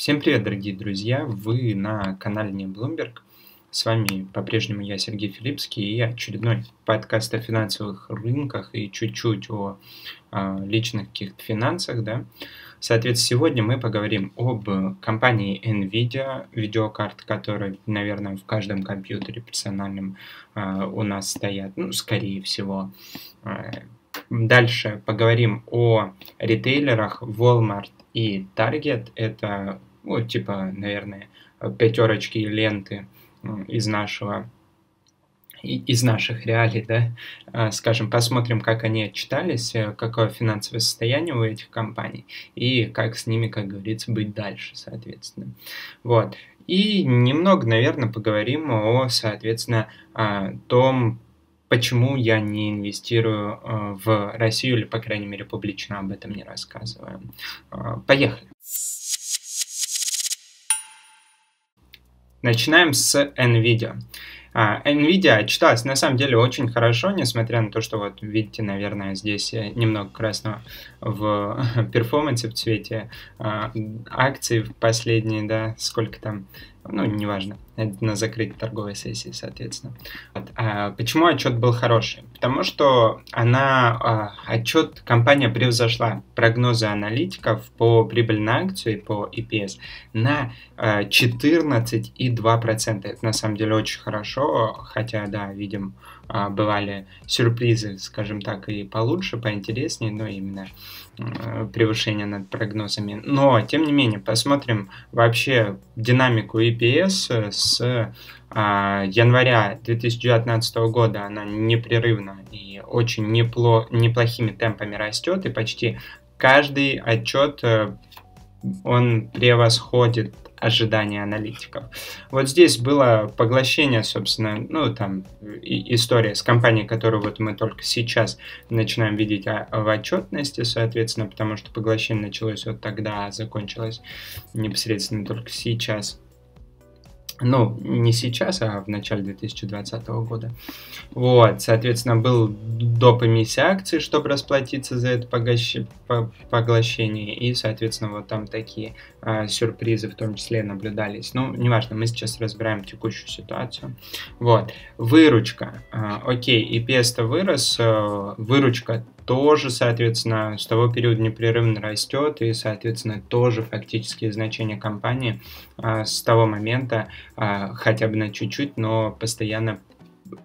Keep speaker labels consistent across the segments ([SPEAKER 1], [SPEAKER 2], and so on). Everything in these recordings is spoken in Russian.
[SPEAKER 1] Всем привет, дорогие друзья! Вы на канале Не Bloomberg. С вами по-прежнему я, Сергей Филипский, и очередной подкаст о финансовых рынках и чуть-чуть о, о личных каких-то финансах, да. Соответственно, сегодня мы поговорим об компании NVIDIA, видеокарт, которые, наверное, в каждом компьютере персональном э, у нас стоят, ну, скорее всего. Дальше поговорим о ритейлерах Walmart и Target. Это, вот, типа, наверное, пятерочки ленты из нашего из наших реалий, да, а, скажем, посмотрим, как они отчитались, э, какое финансовое состояние у этих компаний и как с ними, как говорится, быть дальше, соответственно. Вот. И немного, наверное, поговорим о, соответственно, том, почему я не инвестирую э, в Россию или, по крайней мере, публично об этом не рассказываю. Э, поехали. Начинаем с NVIDIA. А, Nvidia отчиталась на самом деле очень хорошо, несмотря на то, что вот видите, наверное, здесь немного красного в перформансе в цвете а, акций в последние, да, сколько там, ну, неважно, на закрытой торговой сессии, соответственно. Вот. А почему отчет был хороший? Потому что она, а, отчет компания превзошла прогнозы аналитиков по прибыли на акцию и по EPS на а, 14,2%. Это на самом деле очень хорошо, хотя, да, видим, а, бывали сюрпризы, скажем так, и получше, поинтереснее, но именно а, превышение над прогнозами. Но, тем не менее, посмотрим вообще динамику EPS с а, января 2019 года. Она непрерывно и очень непло, неплохими темпами растет, и почти каждый отчет э, он превосходит ожидания аналитиков. Вот здесь было поглощение, собственно, ну, там, и, история с компанией, которую вот мы только сейчас начинаем видеть а, в отчетности, соответственно, потому что поглощение началось вот тогда, а закончилось непосредственно только сейчас ну, не сейчас, а в начале 2020 года. Вот, соответственно, был доп. эмиссия акций, чтобы расплатиться за это погощ... поглощение, и, соответственно, вот там такие а, сюрпризы в том числе наблюдались. Ну, неважно, мы сейчас разбираем текущую ситуацию. Вот, выручка. А, окей, EPS-то вырос, а, выручка тоже, соответственно, с того периода непрерывно растет, и, соответственно, тоже фактические значения компании а, с того момента а, хотя бы на чуть-чуть, но постоянно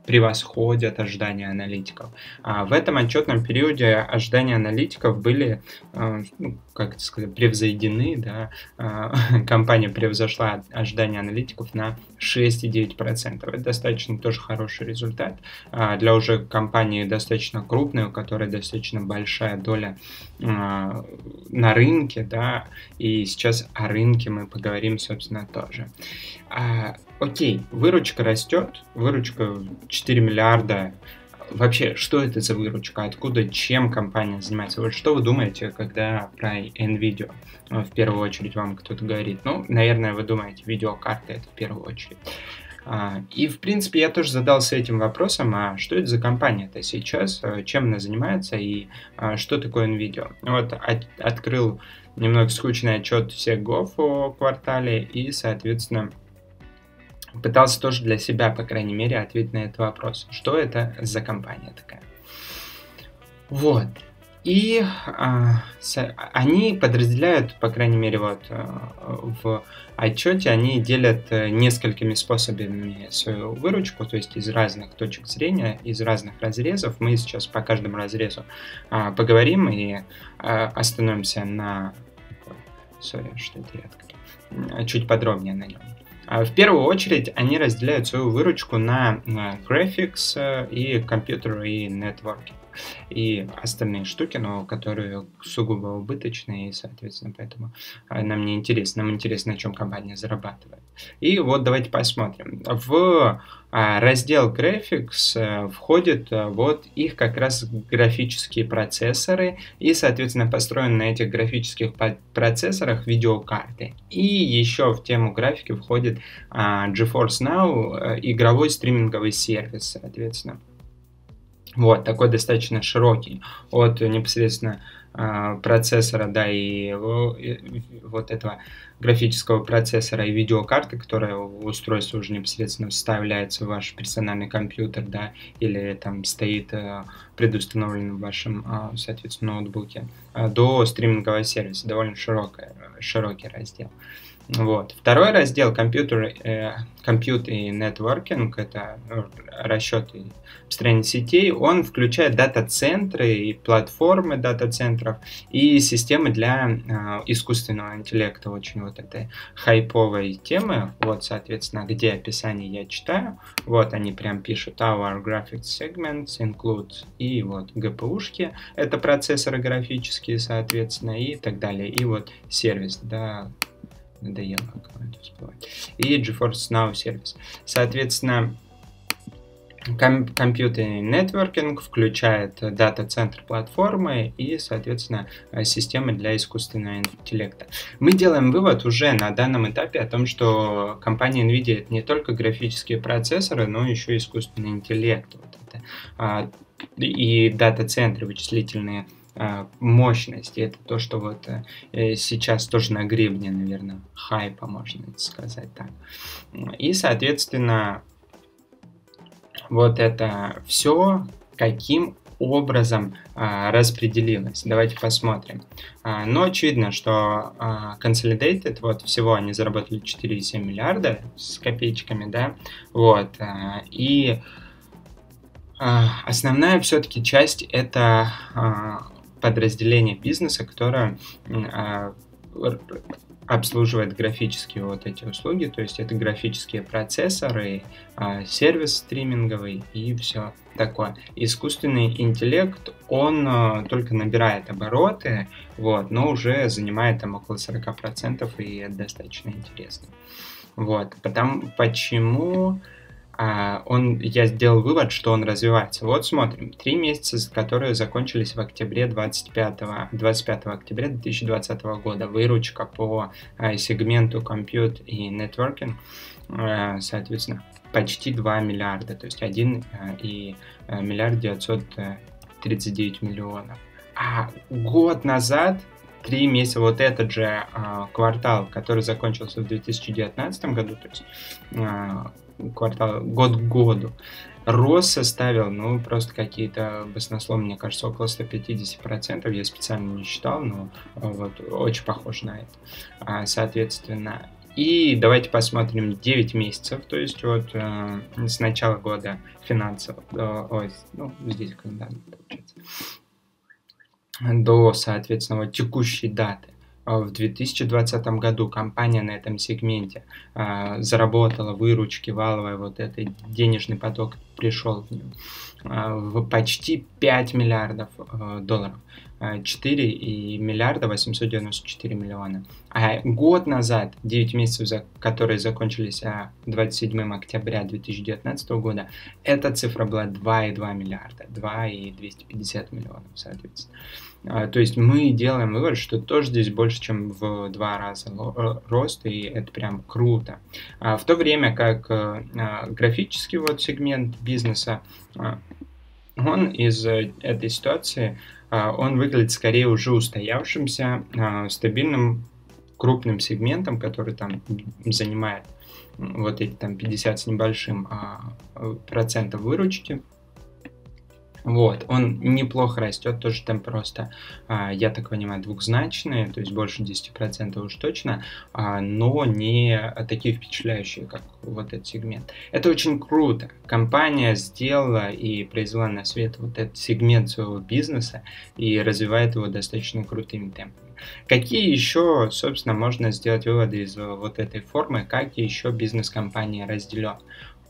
[SPEAKER 1] превосходят ожидания аналитиков. А в этом отчетном периоде ожидания аналитиков были, э, ну, как это сказать, превзойдены, да, э, компания превзошла ожидания аналитиков на 6,9%. Это достаточно тоже хороший результат а для уже компании достаточно крупной, у которой достаточно большая доля э, на рынке, да, и сейчас о рынке мы поговорим, собственно, тоже. Окей, выручка растет, выручка 4 миллиарда. Вообще, что это за выручка? Откуда, чем компания занимается? Вот что вы думаете, когда про NVIDIA в первую очередь вам кто-то говорит? Ну, наверное, вы думаете, видеокарты это в первую очередь. А, и, в принципе, я тоже задался этим вопросом, а что это за компания-то сейчас, а, чем она занимается и а, что такое NVIDIA? Вот от, открыл немного скучный отчет всех ГОФ о квартале и, соответственно, пытался тоже для себя, по крайней мере, ответить на этот вопрос. Что это за компания такая? Вот. И а, с, они подразделяют, по крайней мере, вот а, в отчете они делят а, несколькими способами свою выручку, то есть из разных точек зрения, из разных разрезов. Мы сейчас по каждому разрезу а, поговорим и а, остановимся на... Сори, что это я. Чуть подробнее на нем. А, в первую очередь они разделяют свою выручку на graphics э, и компьютер и networking и остальные штуки, но которые сугубо убыточные, и, соответственно, поэтому э, нам не интересно. Нам интересно, на чем компания зарабатывает. И вот давайте посмотрим. В а раздел Graphics э, входит э, вот их как раз графические процессоры и, соответственно, построены на этих графических процессорах видеокарты. И еще в тему графики входит GeForce Now, э, игровой стриминговый сервис, соответственно. Вот, такой достаточно широкий. От непосредственно э, процессора, да, и, и вот этого графического процессора и видеокарты, которая устройство уже непосредственно вставляется в ваш персональный компьютер, да, или там стоит э, предустановлен в вашем, э, соответственно, ноутбуке, э, до стримингового сервиса. Довольно широкая, широкий раздел. Вот. Второй раздел компьютер, э, компьютер и networking, это ну, расчет и построение сетей, он включает дата-центры и платформы дата-центров и системы для э, искусственного интеллекта, очень вот этой хайповой темы, вот, соответственно, где описание я читаю, вот они прям пишут our graphics segments include и вот GPU-шки, это процессоры графические, соответственно, и так далее, и вот сервис, да, надоело это всплывать. И GeForce Now сервис. Соответственно, ком компьютерный нетворкинг включает дата-центр платформы и, соответственно, системы для искусственного интеллекта. Мы делаем вывод уже на данном этапе о том, что компания NVIDIA не только графические процессоры, но еще и искусственный интеллект. Вот это. А, и дата-центры вычислительные мощность. И это то, что вот э, сейчас тоже на гребне, наверное, хайпа, можно сказать так. И, соответственно, вот это все каким образом а, распределилось. Давайте посмотрим. А, ну, очевидно, что а, Consolidated, вот всего они заработали 4,7 миллиарда с копеечками, да, вот, а, и а, основная все-таки часть это а, подразделение бизнеса, которое а, обслуживает графические вот эти услуги, то есть это графические процессоры, а, сервис стриминговый и все такое. Искусственный интеллект, он а, только набирает обороты, вот, но уже занимает там около 40%, и это достаточно интересно. Вот, потому, почему он, я сделал вывод, что он развивается. Вот смотрим, три месяца, которые закончились в октябре 25, 25 октября 2020 года, выручка по а, сегменту компьют и нетворкинг, а, соответственно, почти 2 миллиарда, то есть 1 а, и а, миллиард 939 миллионов. А год назад три месяца, вот этот же а, квартал, который закончился в 2019 году, то есть а, квартал, год к году. Рост составил, ну, просто какие-то баснословно, мне кажется, около 150%. Я специально не считал, но вот очень похож на это. А, соответственно, и давайте посмотрим 9 месяцев, то есть вот э, с начала года финансов, э, ой, ну, здесь календарь получается, до, соответственно, вот текущей даты. А, в 2020 году компания на этом сегменте а, заработала выручки валовой, вот этот денежный поток пришел в нее а, в почти 5 миллиардов а, долларов. 4 и миллиарда 894 миллиона. А год назад, 9 месяцев, за, которые закончились 27 октября 2019 года, эта цифра была 2,2 миллиарда, 2 и 250 миллионов, соответственно. А, то есть мы делаем вывод, что тоже здесь больше, чем в два раза рост, и это прям круто. А в то время как э, а, графический вот сегмент бизнеса, он из э, этой ситуации, он выглядит скорее уже устоявшимся, стабильным крупным сегментом, который там занимает вот эти там 50 с небольшим процентов выручки, вот, он неплохо растет, тоже темп роста, а, я так понимаю, двухзначные, то есть больше 10% уж точно, а, но не такие впечатляющие, как вот этот сегмент. Это очень круто. Компания сделала и произвела на свет вот этот сегмент своего бизнеса и развивает его достаточно крутыми темпами. Какие еще, собственно, можно сделать выводы из вот этой формы, как еще бизнес компании разделен?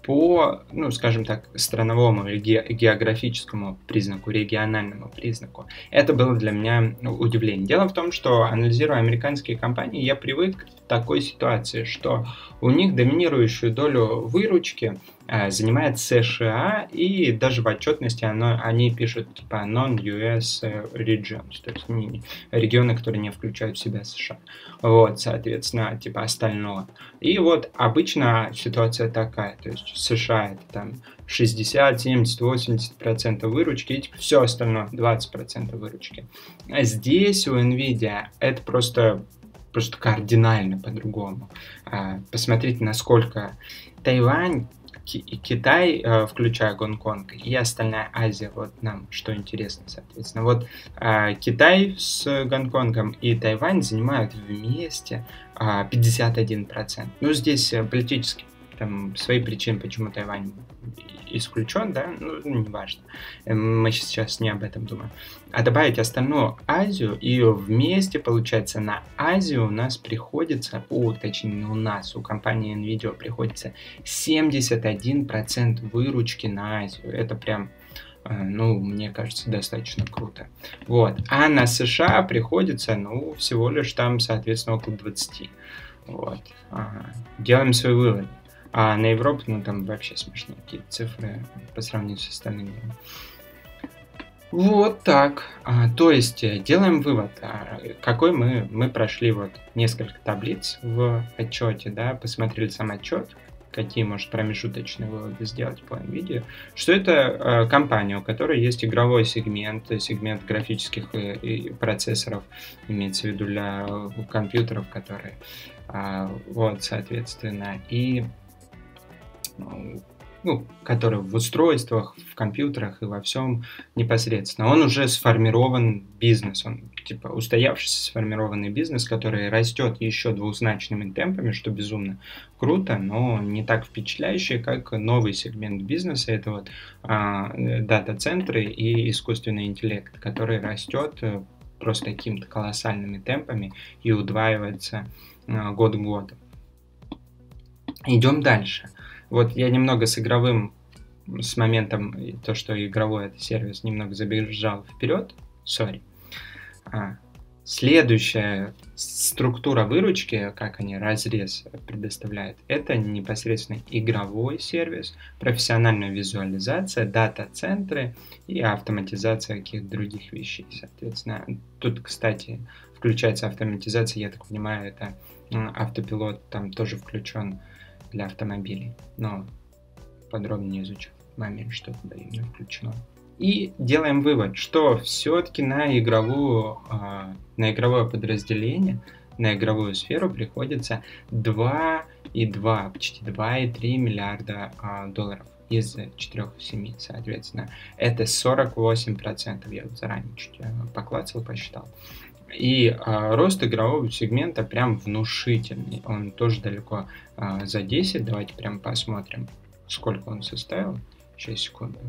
[SPEAKER 1] По, ну, скажем так, страновому или географическому признаку, региональному признаку. Это было для меня ну, удивление. Дело в том, что анализируя американские компании, я привык такой ситуации, что у них доминирующую долю выручки э, занимает США, и даже в отчетности оно, они пишут типа non-US regions, то есть не, регионы, которые не включают в себя США. Вот, соответственно, типа остального. И вот обычно ситуация такая, то есть США это там 60, 70, 80 процентов выручки, и типа все остальное 20 процентов выручки. Здесь у Nvidia это просто просто кардинально по-другому. А, посмотрите, насколько Тайвань и Китай, э, включая Гонконг, и остальная Азия, вот нам что интересно, соответственно. Вот а, Китай с Гонконгом и Тайвань занимают вместе 51%. А, ну, здесь э, политически там свои причины, почему Тайвань исключен, да, ну, неважно. Эм, мы сейчас не об этом думаем. А добавить остальную Азию, и вместе, получается, на Азию у нас приходится, о, точнее, у нас, у компании NVIDIA приходится 71% выручки на Азию. Это прям э, ну, мне кажется, достаточно круто. Вот. А на США приходится, ну, всего лишь там, соответственно, около 20. Вот. Ага. Делаем свой вывод. А на Европу, ну, там вообще смешные какие-то цифры по сравнению с остальными. Вот так. А, то есть э, делаем вывод, а, какой мы мы прошли вот несколько таблиц в отчете, да, посмотрели сам отчет, какие может промежуточные выводы сделать по NVIDIA, что это э, компания, у которой есть игровой сегмент, сегмент графических и, и процессоров, имеется в виду для компьютеров, которые э, вот, соответственно, и ну, который в устройствах, в компьютерах и во всем непосредственно. Он уже сформирован бизнес, он типа устоявшийся сформированный бизнес, который растет еще двузначными темпами, что безумно круто, но не так впечатляющий, как новый сегмент бизнеса, это вот а, дата-центры и искусственный интеллект, который растет э, просто какими-то колоссальными темпами и удваивается а, год к году. Идем дальше. Вот я немного с игровым, с моментом, то, что игровой это сервис, немного забежал вперед, сори. А, следующая структура выручки, как они разрез предоставляют, это непосредственно игровой сервис, профессиональная визуализация, дата-центры и автоматизация каких-то других вещей. Соответственно, тут, кстати, включается автоматизация, я так понимаю, это автопилот там тоже включен для автомобилей, но подробнее изучу. Момент, что туда именно включено. И делаем вывод, что все-таки на игровую, а, на игровое подразделение, на игровую сферу приходится 2,2, почти 2,3 миллиарда а, долларов из 4,7, соответственно. Это 48%, я вот заранее чуть э, поклацал, посчитал. И а, рост игрового сегмента прям внушительный. Он тоже далеко а, за 10. Давайте прям посмотрим, сколько он составил. Сейчас, секунду.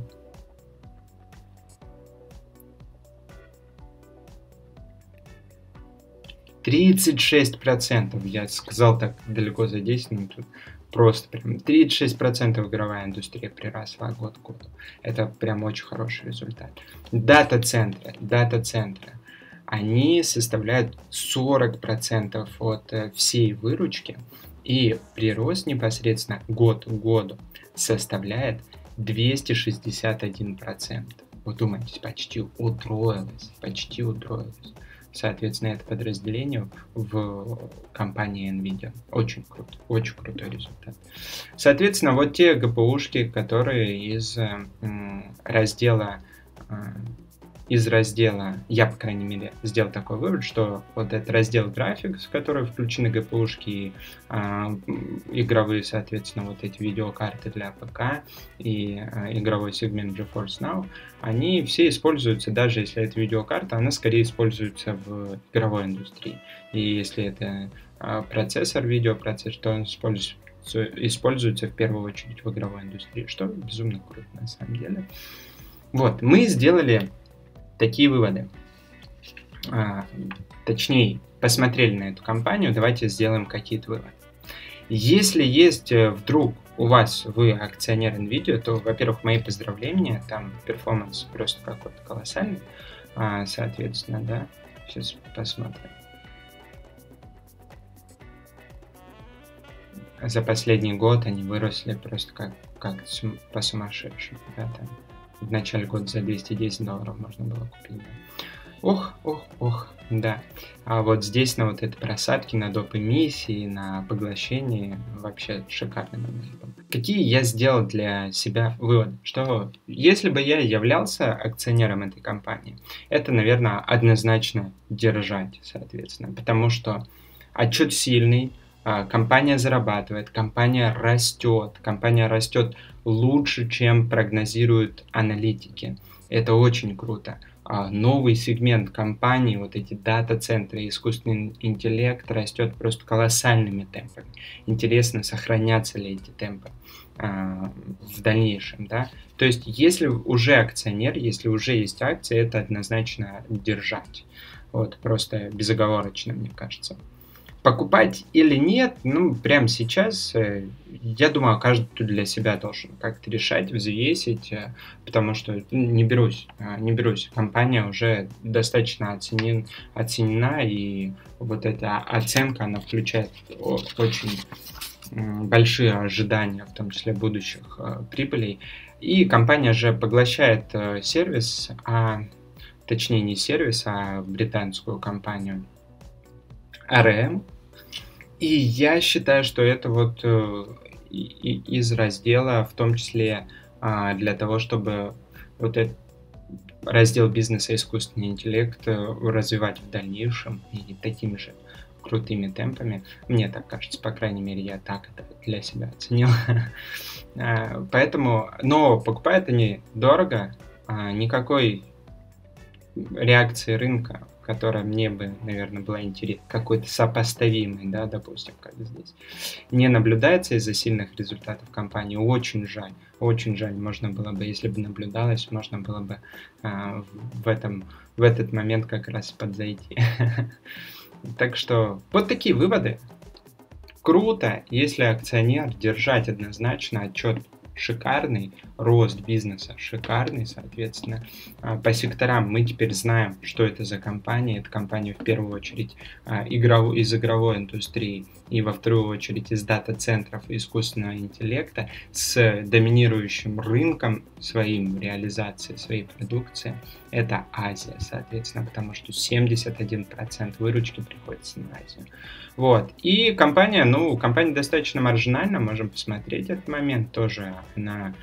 [SPEAKER 1] Тридцать шесть процентов. Я сказал так далеко за 10, но тут просто прям 36 процентов игровая индустрия приросла год к году. Это прям очень хороший результат. Дата-центры, дата-центры они составляют 40% от э, всей выручки, и прирост непосредственно год к году составляет 261%. Вот думаете, почти утроилось, почти утроилось. Соответственно, это подразделение в компании NVIDIA. Очень круто, очень крутой результат. Соответственно, вот те ГПУшки, которые из раздела э, из раздела, я, по крайней мере, сделал такой вывод, что вот этот раздел график, в который включены GPU-шки и э, игровые, соответственно, вот эти видеокарты для ПК и э, игровой сегмент GeForce Now, они все используются, даже если это видеокарта, она скорее используется в игровой индустрии. И если это э, процессор, видеопроцессор, то он используется используется в первую очередь в игровой индустрии, что безумно круто на самом деле. Вот, мы сделали такие выводы. А, точнее, посмотрели на эту компанию, давайте сделаем какие-то выводы. Если есть э, вдруг у вас, вы акционер NVIDIA, то, во-первых, мои поздравления, там перформанс просто какой-то колоссальный, а, соответственно, да, сейчас посмотрим. за последний год они выросли просто как, как по сумасшедшему. Да. В начале года за 210 долларов можно было купить. Да. Ох, ох, ох, да. А вот здесь на вот этой просадке, на доп. эмиссии, на поглощении вообще шикарный момент Какие я сделал для себя выводы? Что если бы я являлся акционером этой компании, это, наверное, однозначно держать, соответственно. Потому что отчет сильный, компания зарабатывает, компания растет, компания растет лучше, чем прогнозируют аналитики. Это очень круто. А, новый сегмент компании, вот эти дата-центры, искусственный интеллект растет просто колоссальными темпами. Интересно, сохранятся ли эти темпы а, в дальнейшем, да. То есть, если уже акционер, если уже есть акции, это однозначно держать. Вот, просто безоговорочно, мне кажется покупать или нет, ну, прямо сейчас, э, я думаю, каждый для себя должен как-то решать, взвесить, э, потому что не берусь, э, не берусь. Компания уже достаточно оценен, оценена, и вот эта оценка, она включает очень большие ожидания, в том числе будущих прибылей. И компания же поглощает сервис, а точнее не сервис, а британскую компанию RM, и я считаю, что это вот э, из раздела, в том числе а, для того, чтобы вот этот раздел бизнеса искусственный интеллект э, развивать в дальнейшем и такими же крутыми темпами. Мне так кажется, по крайней мере, я так это для себя оценил. А, поэтому, но покупают они дорого, а никакой реакции рынка которая мне бы, наверное, была интересна, какой-то сопоставимый, да, допустим, как здесь, не наблюдается из-за сильных результатов компании. Очень жаль, очень жаль. Можно было бы, если бы наблюдалось, можно было бы а, в этом, в этот момент как раз подзайти. Так что вот такие выводы. Круто, если акционер держать однозначно отчет шикарный, рост бизнеса шикарный, соответственно. А, по секторам мы теперь знаем, что это за компания. Это компания в первую очередь а, из игровой индустрии и во вторую очередь из дата-центров искусственного интеллекта с доминирующим рынком своим реализации своей продукции. Это Азия, соответственно, потому что 71% выручки приходится на Азию. Вот. И компания, ну, компания достаточно маржинальна, можем посмотреть этот момент тоже. Она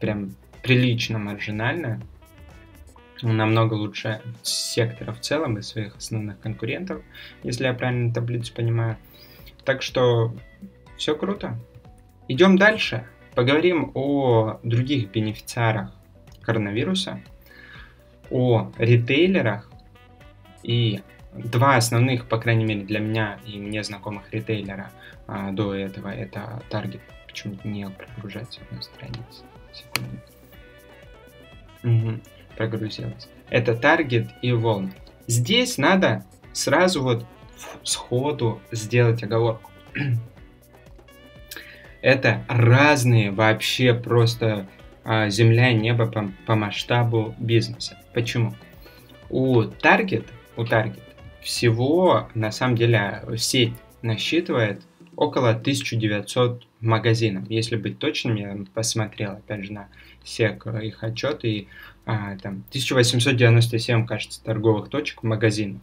[SPEAKER 1] прям прилично маржинальна, намного лучше сектора в целом и своих основных конкурентов, если я правильно таблицу понимаю. Так что все круто. Идем дальше. Поговорим о других бенефициарах коронавируса, о ритейлерах и два основных, по крайней мере, для меня и мне знакомых ритейлера а, до этого это Target. Почему-то не прогружается на странице. Секунду. Угу, прогрузилась. Это Target и Walmart. Здесь надо сразу вот сходу сделать оговорку. Это разные вообще просто а, земля и небо по, по масштабу бизнеса. Почему? У Target, у Target всего, на самом деле, сеть насчитывает около 1900 магазинов. Если быть точным, я посмотрел, опять же, на все их отчеты, и а, там 1897, кажется, торговых точек, магазинов.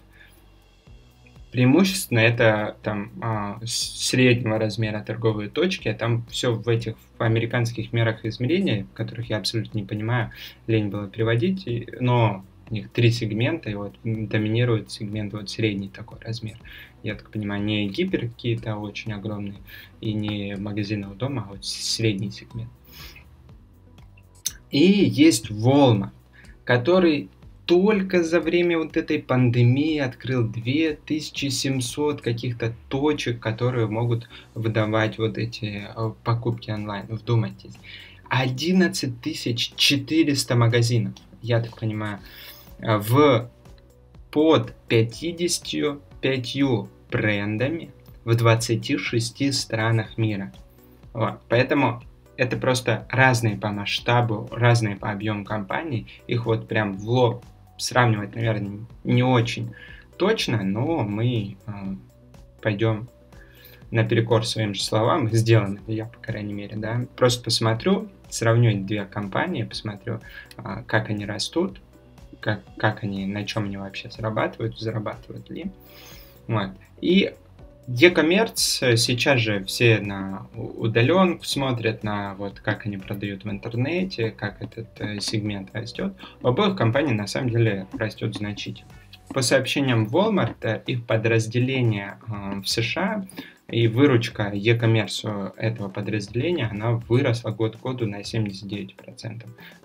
[SPEAKER 1] Преимущественно это там а, среднего размера торговые точки, а там все в этих в американских мерах измерения, которых я абсолютно не понимаю, лень было приводить, но у них три сегмента, и вот доминирует сегмент вот средний такой размер. Я так понимаю, не гипер какие-то очень огромные, и не магазины у дома, а вот средний сегмент. И есть Walmart, который только за время вот этой пандемии открыл 2700 каких-то точек, которые могут выдавать вот эти э, покупки онлайн. Вдумайтесь. 11400 магазинов, я так понимаю, в под 55 брендами в 26 странах мира. Вот. Поэтому это просто разные по масштабу, разные по объему компаний. Их вот прям в лоб сравнивать, наверное, не очень точно, но мы э, пойдем наперекор своим же словам, сделано, я, по крайней мере, да, просто посмотрю, сравню две компании, посмотрю, а, как они растут, как, как они, на чем они вообще зарабатывают, зарабатывают ли. Вот. И E-commerce сейчас же все на удаленку смотрят, на вот как они продают в интернете, как этот э, сегмент растет. У обоих компаний на самом деле растет значительно. По сообщениям Walmart, их подразделение э, в США и выручка e-commerce этого подразделения, она выросла год к году на 79%.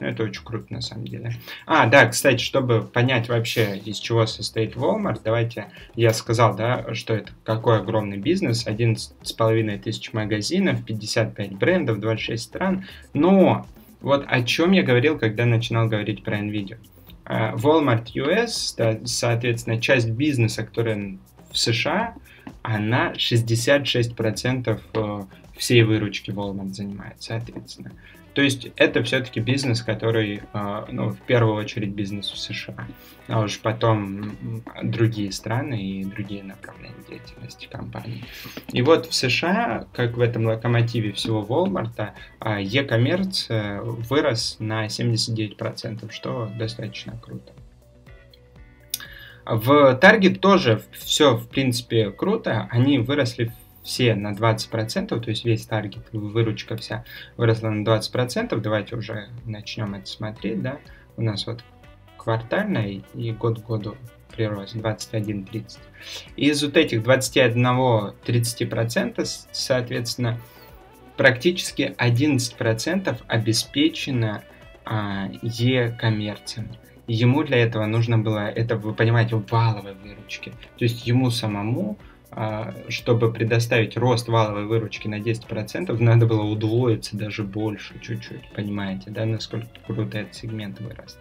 [SPEAKER 1] Ну, это очень круто на самом деле. А, да, кстати, чтобы понять вообще, из чего состоит Walmart, давайте, я сказал, да, что это какой огромный бизнес, 11,5 тысяч магазинов, 55 брендов, 26 стран, но вот о чем я говорил, когда начинал говорить про NVIDIA. А, Walmart US, соответственно, часть бизнеса, которая в США, она 66% э, всей выручки Walmart занимает, соответственно. То есть это все-таки бизнес, который, э, ну, в первую очередь бизнес в США, а уж потом другие страны и другие направления деятельности компании. И вот в США, как в этом локомотиве всего Walmart, э, e-commerce вырос на 79%, что достаточно круто. В Target тоже все, в принципе, круто. Они выросли все на 20%, то есть весь таргет, выручка вся выросла на 20%. Давайте уже начнем это смотреть, да. У нас вот квартальный и год к году прирост 21-30. Из вот этих 21-30%, соответственно, практически 11% обеспечено а, e-коммерцией ему для этого нужно было, это вы понимаете, валовой выручки. То есть ему самому, а, чтобы предоставить рост валовой выручки на 10%, надо было удвоиться даже больше чуть-чуть, понимаете, да, насколько круто этот сегмент вырос.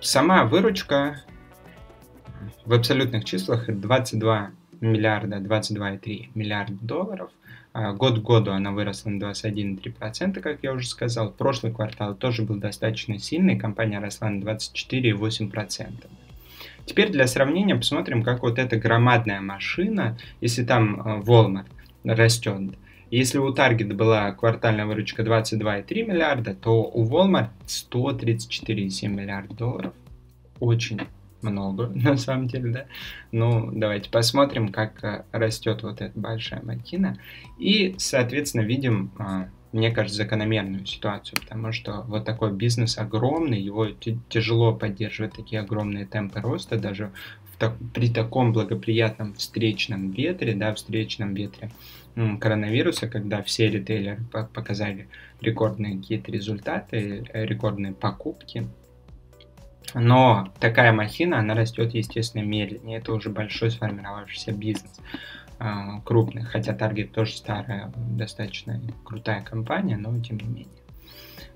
[SPEAKER 1] Сама выручка в абсолютных числах 22 миллиарда, 22,3 миллиарда долларов – год к году она выросла на 21,3%, как я уже сказал. Прошлый квартал тоже был достаточно сильный, компания росла на 24,8%. Теперь для сравнения посмотрим, как вот эта громадная машина, если там а, Walmart растет, если у Target была квартальная выручка 22,3 миллиарда, то у Walmart 134,7 миллиарда долларов. Очень много, на самом деле, да. Ну, давайте посмотрим, как э, растет вот эта большая махина. И, соответственно, видим, а, мне кажется, закономерную ситуацию, потому что вот такой бизнес огромный, его тяжело поддерживать такие огромные темпы роста, даже так, при таком благоприятном встречном ветре, да, встречном ветре коронавируса, когда все ритейлеры показали рекордные какие-то результаты, э, рекордные покупки, но такая махина, она растет, естественно, медленнее. Это уже большой сформировавшийся бизнес а, крупный. Хотя Target тоже старая, достаточно крутая компания, но тем не менее.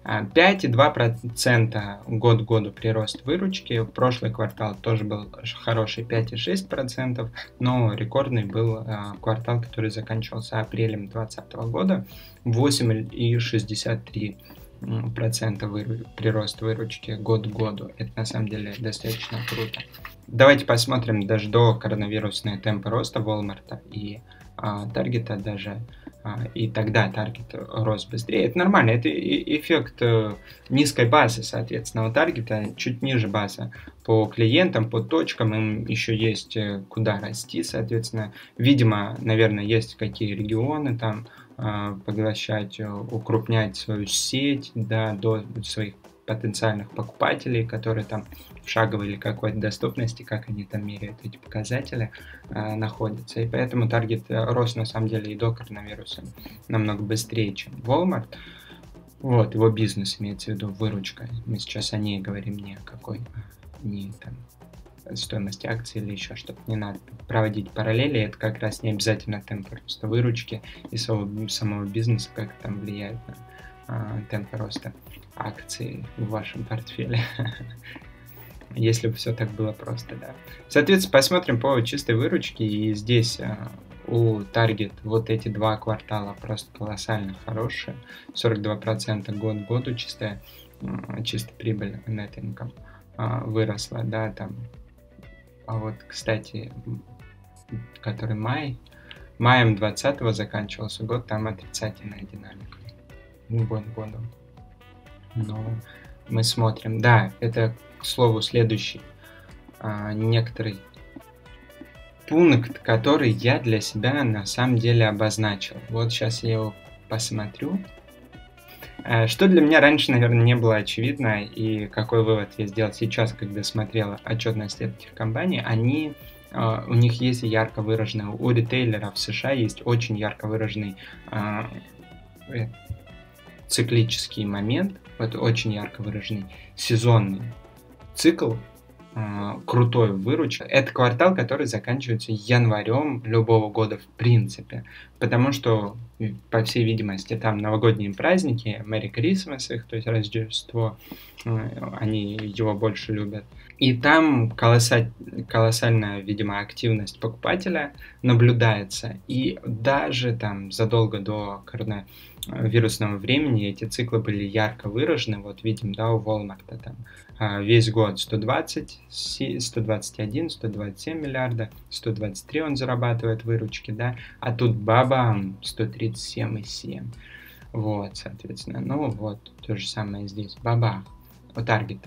[SPEAKER 1] 5,2% а, год к году прирост выручки. Прошлый квартал тоже был хороший 5,6%, но рекордный был а, квартал, который заканчивался апрелем 2020 года 8,63% процента прирост выручки год к году. Это на самом деле достаточно круто. Давайте посмотрим даже до коронавирусные темпы роста Walmart и а, Таргета даже. А, и тогда Таргет рос быстрее. Это нормально, это эффект э, низкой базы, соответственно. У Таргета чуть ниже база по клиентам, по точкам, им еще есть э, куда расти, соответственно. Видимо, наверное, есть какие регионы там, поглощать, э, укрупнять свою сеть да, до своих потенциальных покупателей, которые там в шаговой или какой-то доступности, как они там меряют эти показатели, э, находятся. И поэтому таргет э, рос на самом деле и до коронавируса намного быстрее, чем Walmart. Вот, его бизнес имеется в виду выручка. Мы сейчас о ней говорим не о какой, не там стоимости акций или еще что-то. Не надо проводить параллели, это как раз не обязательно темп роста выручки и самого, самого бизнеса, как там влияет на а, темп роста акций в вашем портфеле. Если бы все так было просто, да. Соответственно, посмотрим по чистой выручке. И здесь а, у Target вот эти два квартала просто колоссально хорошие. 42% год году чистая, чистая прибыль net income а, выросла, да, там а вот, кстати, который май, маем 20 заканчивался год, там отрицательная динамика. Год году. Но мы смотрим. Да, это, к слову, следующий а, некоторый пункт, который я для себя на самом деле обозначил. Вот сейчас я его посмотрю. Э, что для меня раньше, наверное, не было очевидно, и какой вывод я сделал сейчас, когда смотрел отчетность этих компаний, они Uh, у них есть ярко выраженный, у ритейлеров в США есть очень ярко выраженный uh, циклический момент, вот очень ярко выраженный сезонный цикл, крутой выручка. Это квартал, который заканчивается январем любого года в принципе, потому что, по всей видимости, там новогодние праздники, Мэри Крисмас их, то есть Рождество, а, они его больше любят. И там колоссаль, колоссальная, видимо, активность покупателя наблюдается. И даже там задолго до коронавирусного времени эти циклы были ярко выражены. Вот видим, да, у Walmart там а, весь год 120, 121, 127 миллиарда, 123 он зарабатывает выручки, да, а тут бабам 137,7. Вот, соответственно, ну вот, то же самое здесь, баба, у Target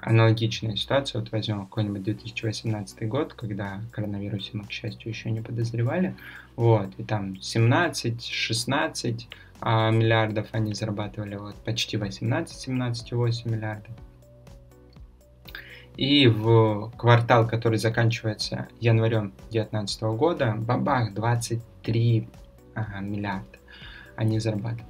[SPEAKER 1] аналогичная ситуация, вот возьмем какой-нибудь 2018 год, когда коронавирусе мы, к счастью, еще не подозревали, вот, и там 17, 16 а, миллиардов они зарабатывали, вот, почти 18, 17,8 миллиардов. И в квартал, который заканчивается январем 2019 года, бабах, 23 ага, миллиарда они зарабатывают.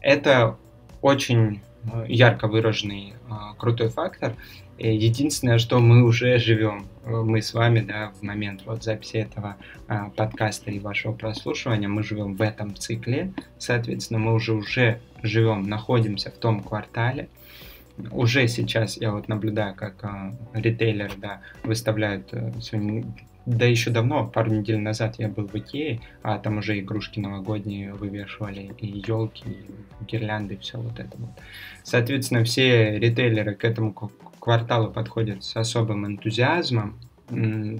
[SPEAKER 1] Это очень ярко выраженный э, крутой фактор. И единственное, что мы уже живем, э, мы с вами, да, в момент вот записи этого э, подкаста и вашего прослушивания, мы живем в этом цикле, соответственно, мы уже уже живем, находимся в том квартале, уже сейчас я вот наблюдаю, как э, ритейлеры, да, выставляют э, свои да еще давно, пару недель назад я был в Икее, а там уже игрушки новогодние вывешивали, и елки, и гирлянды, и все вот это вот. Соответственно, все ритейлеры к этому кварталу подходят с особым энтузиазмом,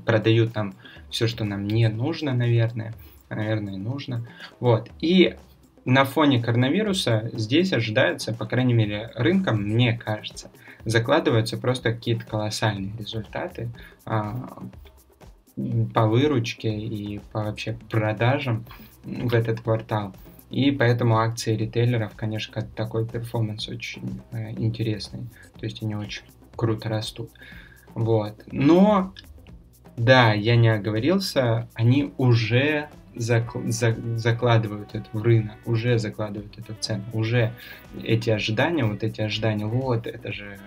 [SPEAKER 1] продают нам все, что нам не нужно, наверное, наверное, нужно. Вот. И на фоне коронавируса здесь ожидается, по крайней мере, рынком, мне кажется, закладываются просто какие-то колоссальные результаты а, по выручке и по вообще продажам в этот квартал. И поэтому акции ритейлеров, конечно, такой перформанс очень э, интересный. То есть они очень круто растут. Вот. Но, да, я не оговорился, они уже зак, за, закладывают это в рынок, уже закладывают эту цену, уже эти ожидания, вот эти ожидания, вот это же,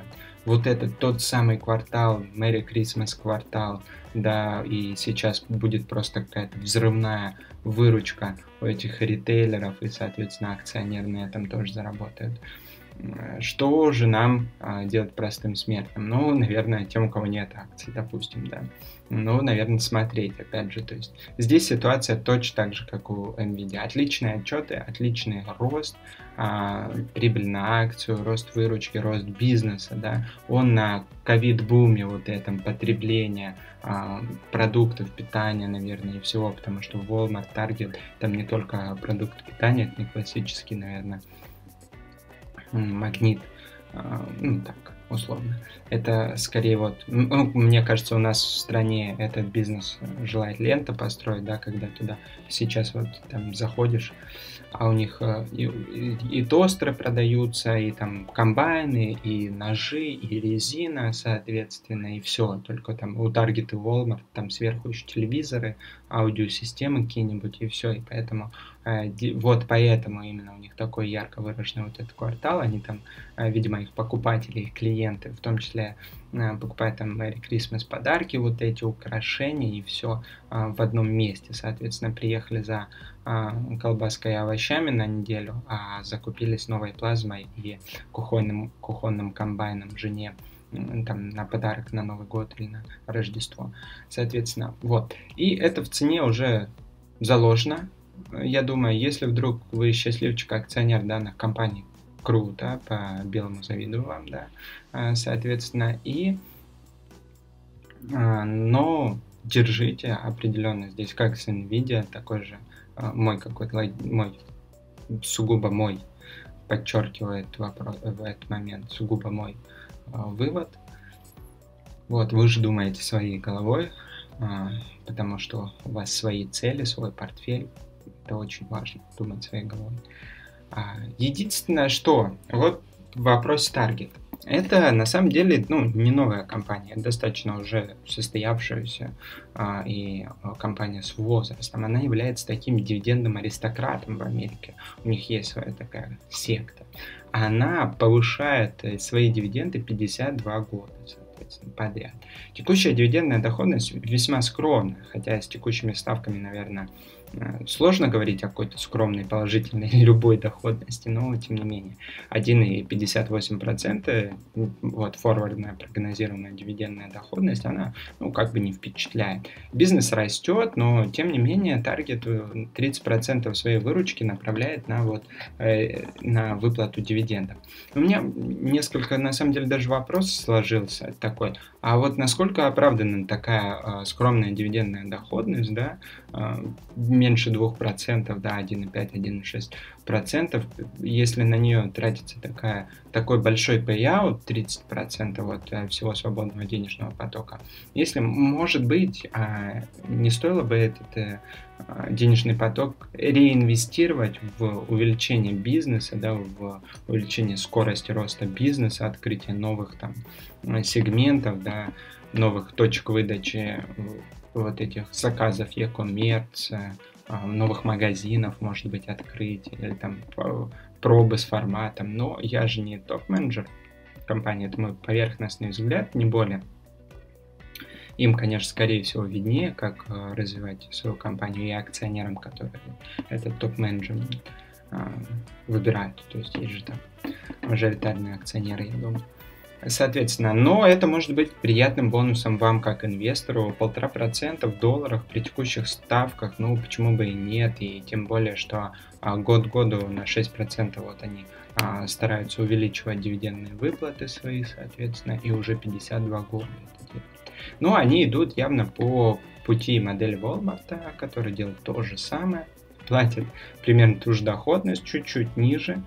[SPEAKER 1] вот это тот самый квартал, Merry Christmas квартал, да, и сейчас будет просто какая-то взрывная выручка у этих ритейлеров, и, соответственно, акционеры на этом тоже заработают. Что же нам а, делать простым смертным? Ну, наверное, тем, у кого нет акций, допустим, да. Ну, наверное, смотреть, опять же. То есть здесь ситуация точно так же, как у NVIDIA. Отличные отчеты, отличный рост, а, прибыль на акцию, рост выручки, рост бизнеса, да. Он на ковид-буме вот этом потребления продуктов питания, наверное, и всего, потому что Walmart, Target, там не только продукты питания, это не классический, наверное, магнит, а, ну так, условно. Это скорее вот, ну, мне кажется, у нас в стране этот бизнес желает лента построить, да, когда туда сейчас вот там заходишь, а у них э, и, и, тостеры продаются, и там комбайны, и ножи, и резина, соответственно, и все. Только там у Target и Walmart там сверху еще телевизоры, аудиосистемы какие-нибудь, и все. И поэтому вот поэтому именно у них такой ярко выраженный вот этот квартал. Они там, э, видимо, их покупатели, их клиенты, в том числе покупают там Merry Christmas подарки, вот эти украшения и все в одном месте. Соответственно, приехали за колбаской и овощами на неделю, а закупились новой плазмой и кухонным, кухонным комбайном жене там, на подарок на Новый год или на Рождество. Соответственно, вот. И это в цене уже заложено. Я думаю, если вдруг вы счастливчик акционер данных компаний, круто, по белому завидую вам, да, а, соответственно, и а, но держите определенно здесь, как с NVIDIA, такой же а, мой какой-то, мой, сугубо мой, подчеркивает вопрос в этот момент, сугубо мой вывод. Вот, вы же думаете своей головой, потому что у вас свои цели, свой портфель. Это очень важно, думать своей головой. Единственное, что, вот вопрос таргет. Это на самом деле ну, не новая компания, достаточно уже состоявшаяся а, и а, компания с возрастом. Она является таким дивидендным аристократом в Америке. У них есть своя такая секта. Она повышает э, свои дивиденды 52 года соответственно, подряд. Текущая дивидендная доходность весьма скромная, хотя с текущими ставками, наверное, сложно говорить о какой-то скромной, положительной любой доходности, но тем не менее 1,58% вот форвардная прогнозируемая дивидендная доходность, она ну как бы не впечатляет. Бизнес растет, но тем не менее таргет 30% своей выручки направляет на вот э, на выплату дивидендов. У меня несколько на самом деле даже вопрос сложился такой, а вот насколько оправдана такая э, скромная дивидендная доходность, да, э, меньше 2%, да, 1,5-1,6%, если на нее тратится такая, такой большой payout, 30% вот э, всего свободного денежного потока, если, может быть, а, не стоило бы этот э, денежный поток реинвестировать в увеличение бизнеса, да, в увеличение скорости роста бизнеса, открытие новых там сегментов, да, новых точек выдачи вот этих заказов e-commerce, новых магазинов, может быть, открыть, или там пробы с форматом. Но я же не топ-менеджер компании, это мой поверхностный взгляд, не более. Им, конечно, скорее всего, виднее, как а, развивать свою компанию и акционерам, которые этот топ-менеджер а, выбирают. То есть есть же там мажоритарные акционеры, я думаю. Соответственно, но это может быть приятным бонусом вам как инвестору. Полтора процента в долларах при текущих ставках, ну почему бы и нет. И тем более, что а, год году на 6% вот они а, стараются увеличивать дивидендные выплаты свои, соответственно, и уже 52 года. Но ну, они идут явно по пути модели Walmart, который делает то же самое, платит примерно ту же доходность, чуть-чуть ниже,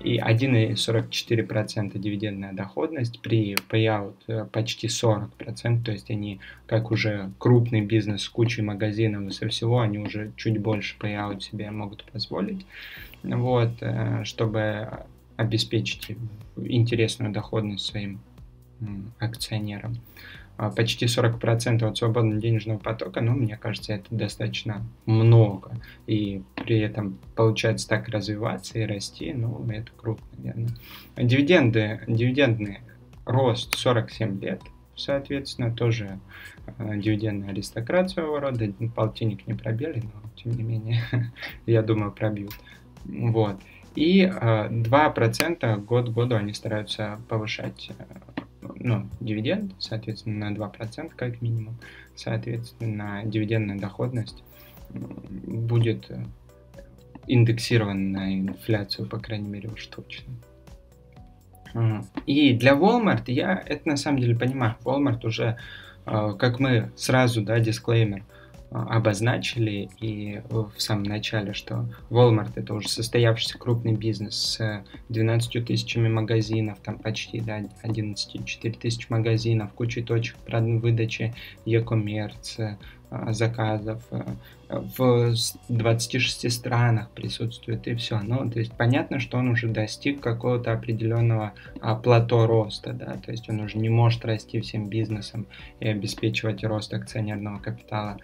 [SPEAKER 1] и 1,44% дивидендная доходность при payout э, почти 40%, то есть они, как уже крупный бизнес с кучей магазинов и со всего, они уже чуть больше payout себе могут позволить, вот, э, чтобы обеспечить интересную доходность своим акционерам. А, почти 40% от свободного денежного потока, ну, мне кажется, это достаточно много. И при этом получается так развиваться и расти, ну, это круто, наверное. Дивиденды, дивидендный рост 47 лет, соответственно, тоже э, дивидендный аристократ своего рода, полтинник не пробили, но тем не менее, я думаю, пробьют. Вот. И э, 2% год к году они стараются повышать ну, дивиденд, соответственно, на 2% как минимум, соответственно, дивидендная доходность будет э, индексирована на инфляцию, по крайней мере, уж точно. И для Walmart я это на самом деле понимаю. Walmart уже, э, как мы сразу, да, дисклеймер, обозначили и в самом начале, что Walmart это уже состоявшийся крупный бизнес с 12 тысячами магазинов, там почти да, 11 4 тысяч магазинов, кучей точек выдачи e-commerce, заказов, э, в 26 странах присутствует и все. Ну, то есть понятно, что он уже достиг какого-то определенного а, плато роста, да, то есть он уже не может расти всем бизнесом и обеспечивать рост акционерного капитала.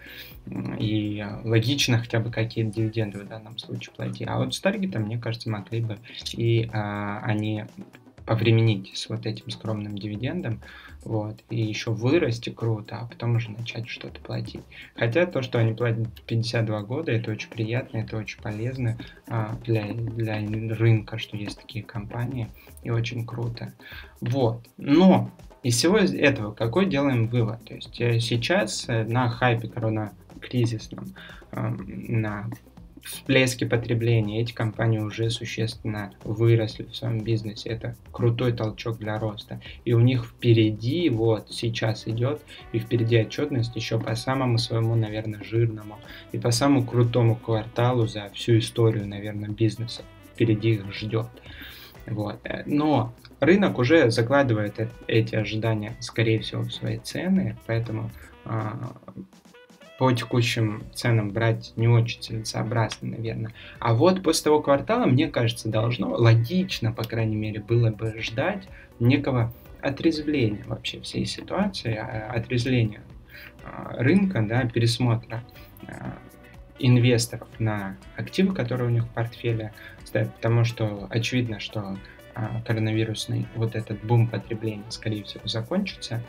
[SPEAKER 1] И логично хотя бы какие-то дивиденды в данном случае платить. А вот с таргетом, мне кажется, могли бы и а, они повременить с вот этим скромным дивидендом, вот, и еще вырасти круто, а потом уже начать что-то платить. Хотя то, что они платят 52 года, это очень приятно, это очень полезно а, для, для рынка, что есть такие компании, и очень круто. Вот, но из всего этого какой делаем вывод? То есть э, сейчас э, на хайпе корона кризисном, на всплески потребления. Эти компании уже существенно выросли в своем бизнесе. Это крутой толчок для роста. И у них впереди, вот сейчас идет, и впереди отчетность еще по самому своему, наверное, жирному и по самому крутому кварталу за всю историю, наверное, бизнеса. Впереди их ждет. Вот. Но рынок уже закладывает эти ожидания, скорее всего, в свои цены, поэтому а, по текущим ценам брать не очень целесообразно, наверное. А вот после того квартала, мне кажется, должно логично, по крайней мере, было бы ждать некого отрезвления вообще всей ситуации, а, отрезвления а, рынка, да, пересмотра а, инвесторов на активы, которые у них в портфеле стоят, потому что очевидно, что коронавирусный вот этот бум потребления, скорее всего, закончится,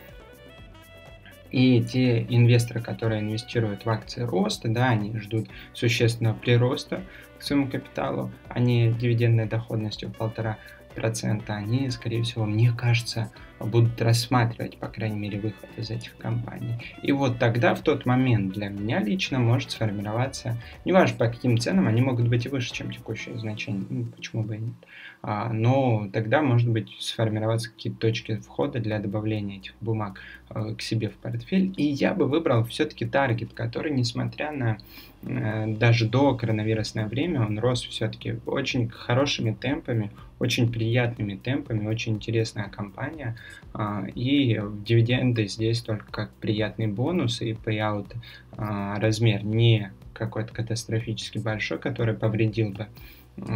[SPEAKER 1] и те инвесторы, которые инвестируют в акции роста, да, они ждут существенного прироста к своему капиталу, не дивидендной доходностью в полтора процента, они, скорее всего, мне кажется, будут рассматривать, по крайней мере, выход из этих компаний. И вот тогда, в тот момент, для меня лично может сформироваться, неважно по каким ценам, они могут быть и выше, чем текущее значение, ну, почему бы и нет. А, но тогда, может быть, сформироваться какие-то точки входа для добавления этих бумаг э, к себе в портфель. И я бы выбрал все-таки таргет, который, несмотря на даже до коронавирусное время, он рос все-таки очень хорошими темпами, очень приятными темпами, очень интересная компания. А, и дивиденды здесь только как приятный бонус, и payout а, размер не какой-то катастрофически большой, который повредил бы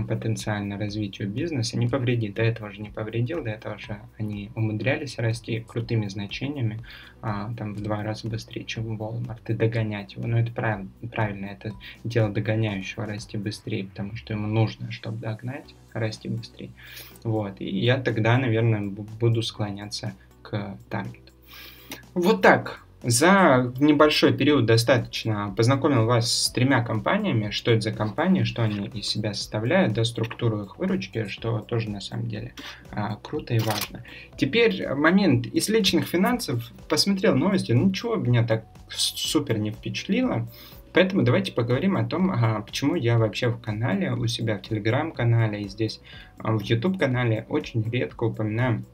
[SPEAKER 1] потенциально развитию бизнеса, не повредит. До этого же не повредил, до этого же они умудрялись расти крутыми значениями, а, там в два раза быстрее, чем Walmart, и догонять его. Но это правильно, правильно, это дело догоняющего расти быстрее, потому что ему нужно, чтобы догнать, расти быстрее. Вот, и я тогда, наверное, буду склоняться к таргету. Вот так за небольшой период достаточно познакомил вас с тремя компаниями, что это за компании, что они из себя составляют, да, структуру их выручки, что тоже на самом деле а, круто и важно. Теперь момент из личных финансов. Посмотрел новости, ну ничего меня так супер не впечатлило. Поэтому давайте поговорим о том, а, почему я вообще в канале, у себя в телеграм-канале и здесь а, в YouTube канале очень редко упоминаю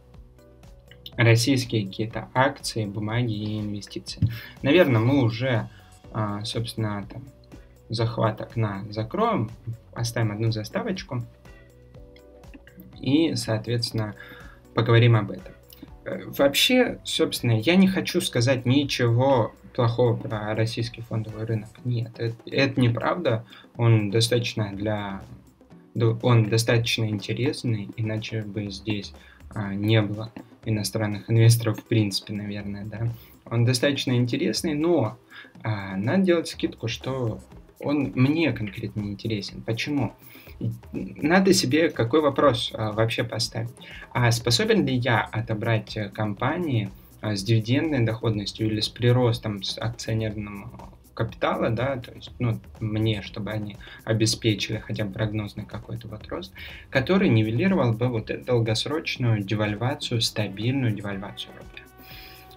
[SPEAKER 1] российские какие-то акции, бумаги и инвестиции. Наверное, мы уже, а, собственно, там, захват окна закроем, оставим одну заставочку и, соответственно, поговорим об этом. Э, вообще, собственно, я не хочу сказать ничего плохого про российский фондовый рынок. Нет, это, это неправда. Он достаточно для он достаточно интересный, иначе бы здесь а, не было иностранных инвесторов в принципе, наверное, да. Он достаточно интересный, но а, надо делать скидку, что он мне конкретно не интересен. Почему? Надо себе какой вопрос а, вообще поставить. А способен ли я отобрать компании а, с дивидендной доходностью или с приростом с акционерным капитала, да, то есть, ну, мне, чтобы они обеспечили хотя бы прогнозный какой-то вот рост, который нивелировал бы вот эту долгосрочную девальвацию, стабильную девальвацию рубля.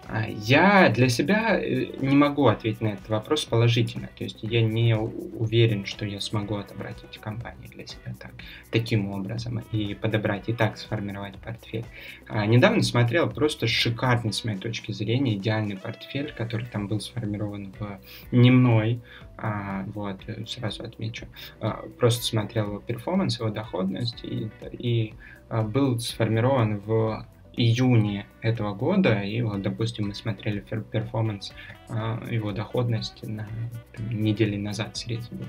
[SPEAKER 1] А, я для себя э, не могу ответить на этот вопрос положительно. То есть я не уверен, что я смогу отобрать эти компании для себя так, таким образом и подобрать, и так сформировать портфель. А, недавно смотрел просто шикарный, с моей точки зрения, идеальный портфель, который там был сформирован в не мной, а, вот, сразу отмечу. А, просто смотрел его performance, его доходность и, и а, был сформирован в июне этого года, и вот, допустим, мы смотрели performance, а, его доходность на там, недели назад средний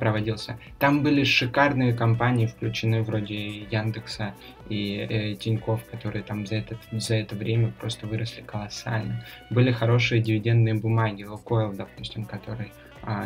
[SPEAKER 1] проводился. Там были шикарные компании включены вроде Яндекса и э, Тиньков, которые там за, этот, за это время просто выросли колоссально. Были хорошие дивидендные бумаги, Лукойл, допустим, который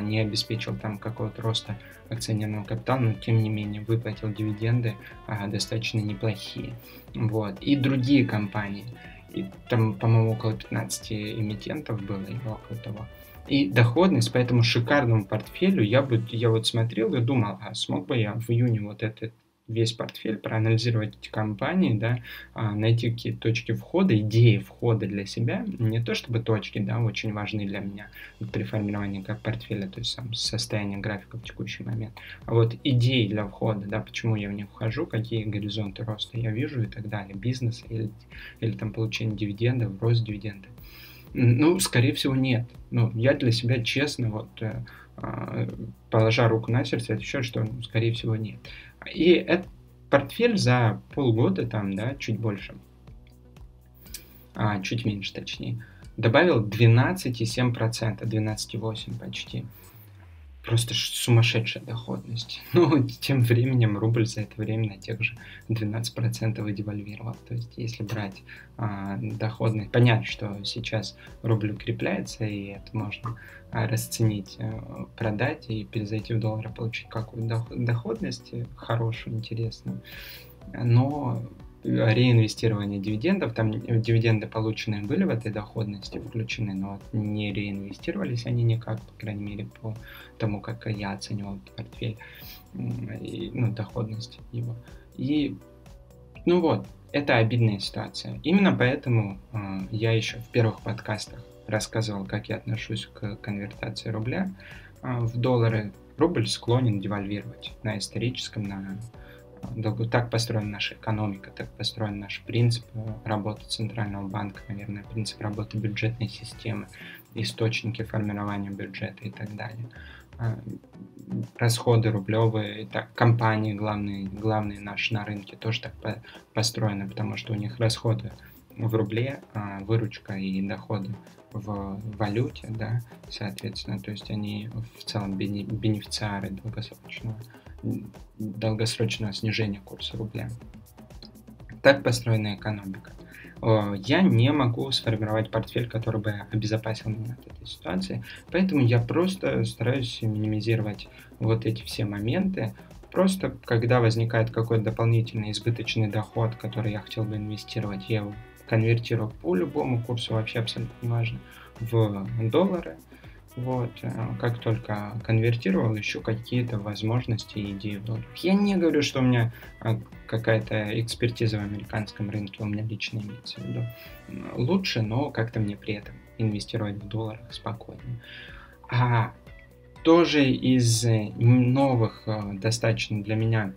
[SPEAKER 1] не обеспечил там какого-то роста акционерного капитала, но тем не менее выплатил дивиденды а, достаточно неплохие. Вот. И другие компании. И там, по-моему, около 15 эмитентов было или около того. И доходность по этому шикарному портфелю я бы я вот смотрел и думал, а смог бы я в июне вот этот весь портфель, проанализировать эти компании, да, а, найти какие точки входа, идеи входа для себя, не то чтобы точки, да, очень важны для меня при формировании как портфеля, то есть сам состояние графика в текущий момент, а вот идеи для входа, да, почему я в них вхожу, какие горизонты роста я вижу и так далее, бизнес или, или там получение дивидендов, рост дивидендов. Ну, скорее всего, нет. Ну, я для себя честно, вот, э, а, положа руку на сердце, отвечаю, что, ну, скорее всего, нет. И этот портфель за полгода, там, да, чуть больше, а, чуть меньше, точнее, добавил 12,7%, 12,8% почти просто сумасшедшая доходность. Ну, тем временем рубль за это время на тех же 12% девальвировал. То есть, если брать а, доходность, понятно, что сейчас рубль укрепляется, и это можно а, расценить, а, продать и перезайти в доллар, получить какую-то доходность хорошую, интересную. Но реинвестирование дивидендов, там дивиденды полученные были в этой доходности включены, но не реинвестировались они никак, по крайней мере, по тому, как я оценивал портфель, ну, доходность его. И, ну вот, это обидная ситуация. Именно поэтому э, я еще в первых подкастах рассказывал, как я отношусь к конвертации рубля э, в доллары. Рубль склонен девальвировать на историческом, на так построена наша экономика, так построен наш принцип э, работы Центрального банка, наверное, принцип работы бюджетной системы, источники формирования бюджета и так далее. А, расходы рублевые, так, компании главные, главные наши на рынке тоже так по построены, потому что у них расходы в рубле, а выручка и доходы в валюте, да, соответственно, то есть они в целом бенефициары долгосрочного долгосрочного снижения курса рубля. Так построена экономика. Я не могу сформировать портфель, который бы обезопасил меня от этой ситуации, поэтому я просто стараюсь минимизировать вот эти все моменты. Просто когда возникает какой-то дополнительный избыточный доход, который я хотел бы инвестировать, я его конвертирую по любому курсу, вообще абсолютно неважно, в доллары – вот, э, как только конвертировал, ищу какие-то возможности и идеи в долларах. Я не говорю, что у меня э, какая-то экспертиза в американском рынке, у меня лично имеется в виду. Лучше, но как-то мне при этом инвестировать в долларах спокойно. А тоже из новых, э, достаточно для меня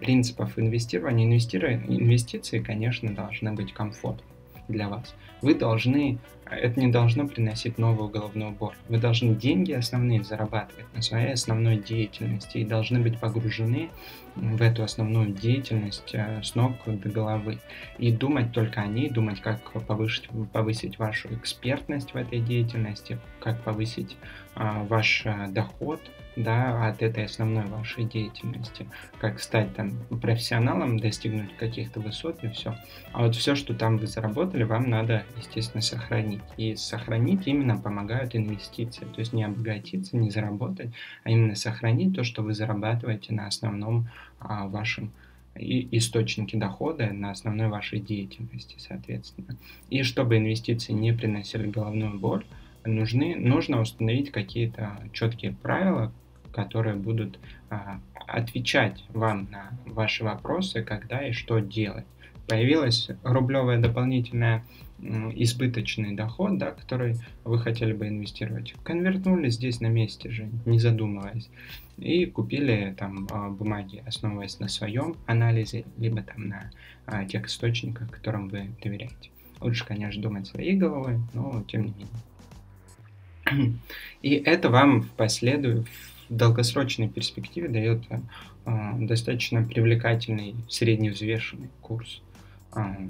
[SPEAKER 1] принципов инвестирования, инвестиции, конечно, должны быть комфортными для вас. Вы должны, это не должно приносить новую головную боль. Вы должны деньги основные зарабатывать на своей основной деятельности и должны быть погружены в эту основную деятельность э, с ног до головы. И думать только о ней, думать, как повысить, повысить вашу экспертность в этой деятельности, как повысить а, ваш э, доход – да, от этой основной вашей деятельности, как стать там профессионалом, достигнуть каких-то высот и все. А вот все, что там вы заработали, вам надо, естественно, сохранить. И сохранить именно помогают инвестиции. То есть не обогатиться, не заработать, а именно сохранить то, что вы зарабатываете на основном вашем и источнике дохода на основной вашей деятельности, соответственно. И чтобы инвестиции не приносили головную боль, нужны, нужно установить какие-то четкие правила, которые будут а, отвечать вам на ваши вопросы, когда и что делать. Появилась рублевая дополнительная избыточный доход, да, который вы хотели бы инвестировать. Конвертнули здесь на месте же, не задумываясь. И купили там а, бумаги, основываясь на своем анализе, либо там на а, тех источниках, которым вы доверяете. Лучше, конечно, думать своей головой, но тем не менее. И это вам в в долгосрочной перспективе дает э, достаточно привлекательный средневзвешенный курс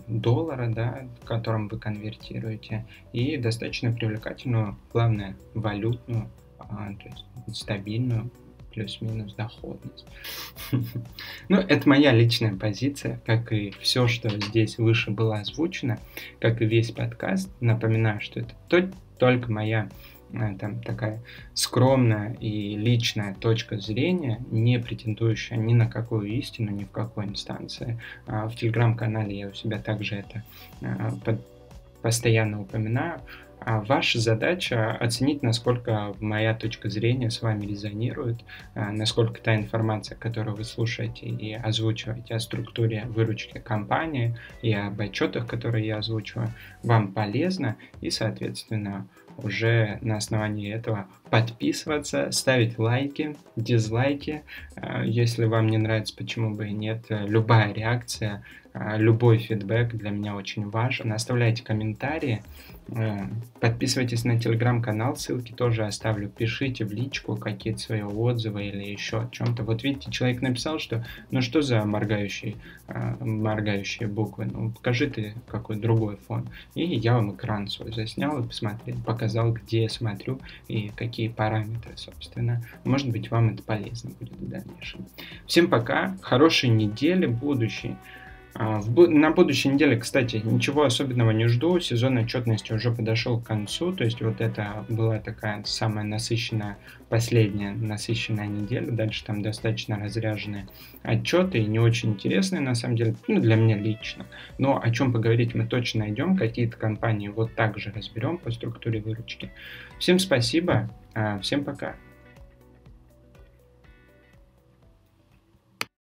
[SPEAKER 1] доллара, да, в котором вы конвертируете, и достаточно привлекательную, главное, валютную, э, то есть стабильную плюс-минус доходность. Ну, это моя личная позиция, как и все, что здесь выше было озвучено, как и весь подкаст. Напоминаю, что это только моя там такая скромная и личная точка зрения, не претендующая ни на какую истину, ни в какой инстанции. А в телеграм-канале я у себя также это э, постоянно упоминаю. А ваша задача оценить, насколько моя точка зрения с вами резонирует, а, насколько та информация, которую вы слушаете и озвучиваете о структуре выручки компании и об отчетах, которые я озвучиваю, вам полезна и, соответственно, уже на основании этого подписываться, ставить лайки, дизлайки. А, если вам не нравится, почему бы и нет, любая реакция, а, любой фидбэк для меня очень важен. Оставляйте комментарии, э, подписывайтесь на телеграм-канал, ссылки тоже оставлю. Пишите в личку какие-то свои отзывы или еще о чем-то. Вот видите, человек написал, что ну что за моргающие, а, моргающие буквы, ну покажи ты какой другой фон. И я вам экран свой заснял и посмотрел, показал, где я смотрю и какие параметры, собственно. Может быть, вам это полезно будет в дальнейшем. Всем пока, хорошей недели будущей. А, на будущей неделе, кстати, ничего особенного не жду. Сезон отчетности уже подошел к концу. То есть вот это была такая самая насыщенная, последняя насыщенная неделя. Дальше там достаточно разряженные отчеты и не очень интересные, на самом деле, ну, для меня лично. Но о чем поговорить мы точно найдем. Какие-то компании вот так же разберем по структуре выручки. Всем спасибо, а, всем пока.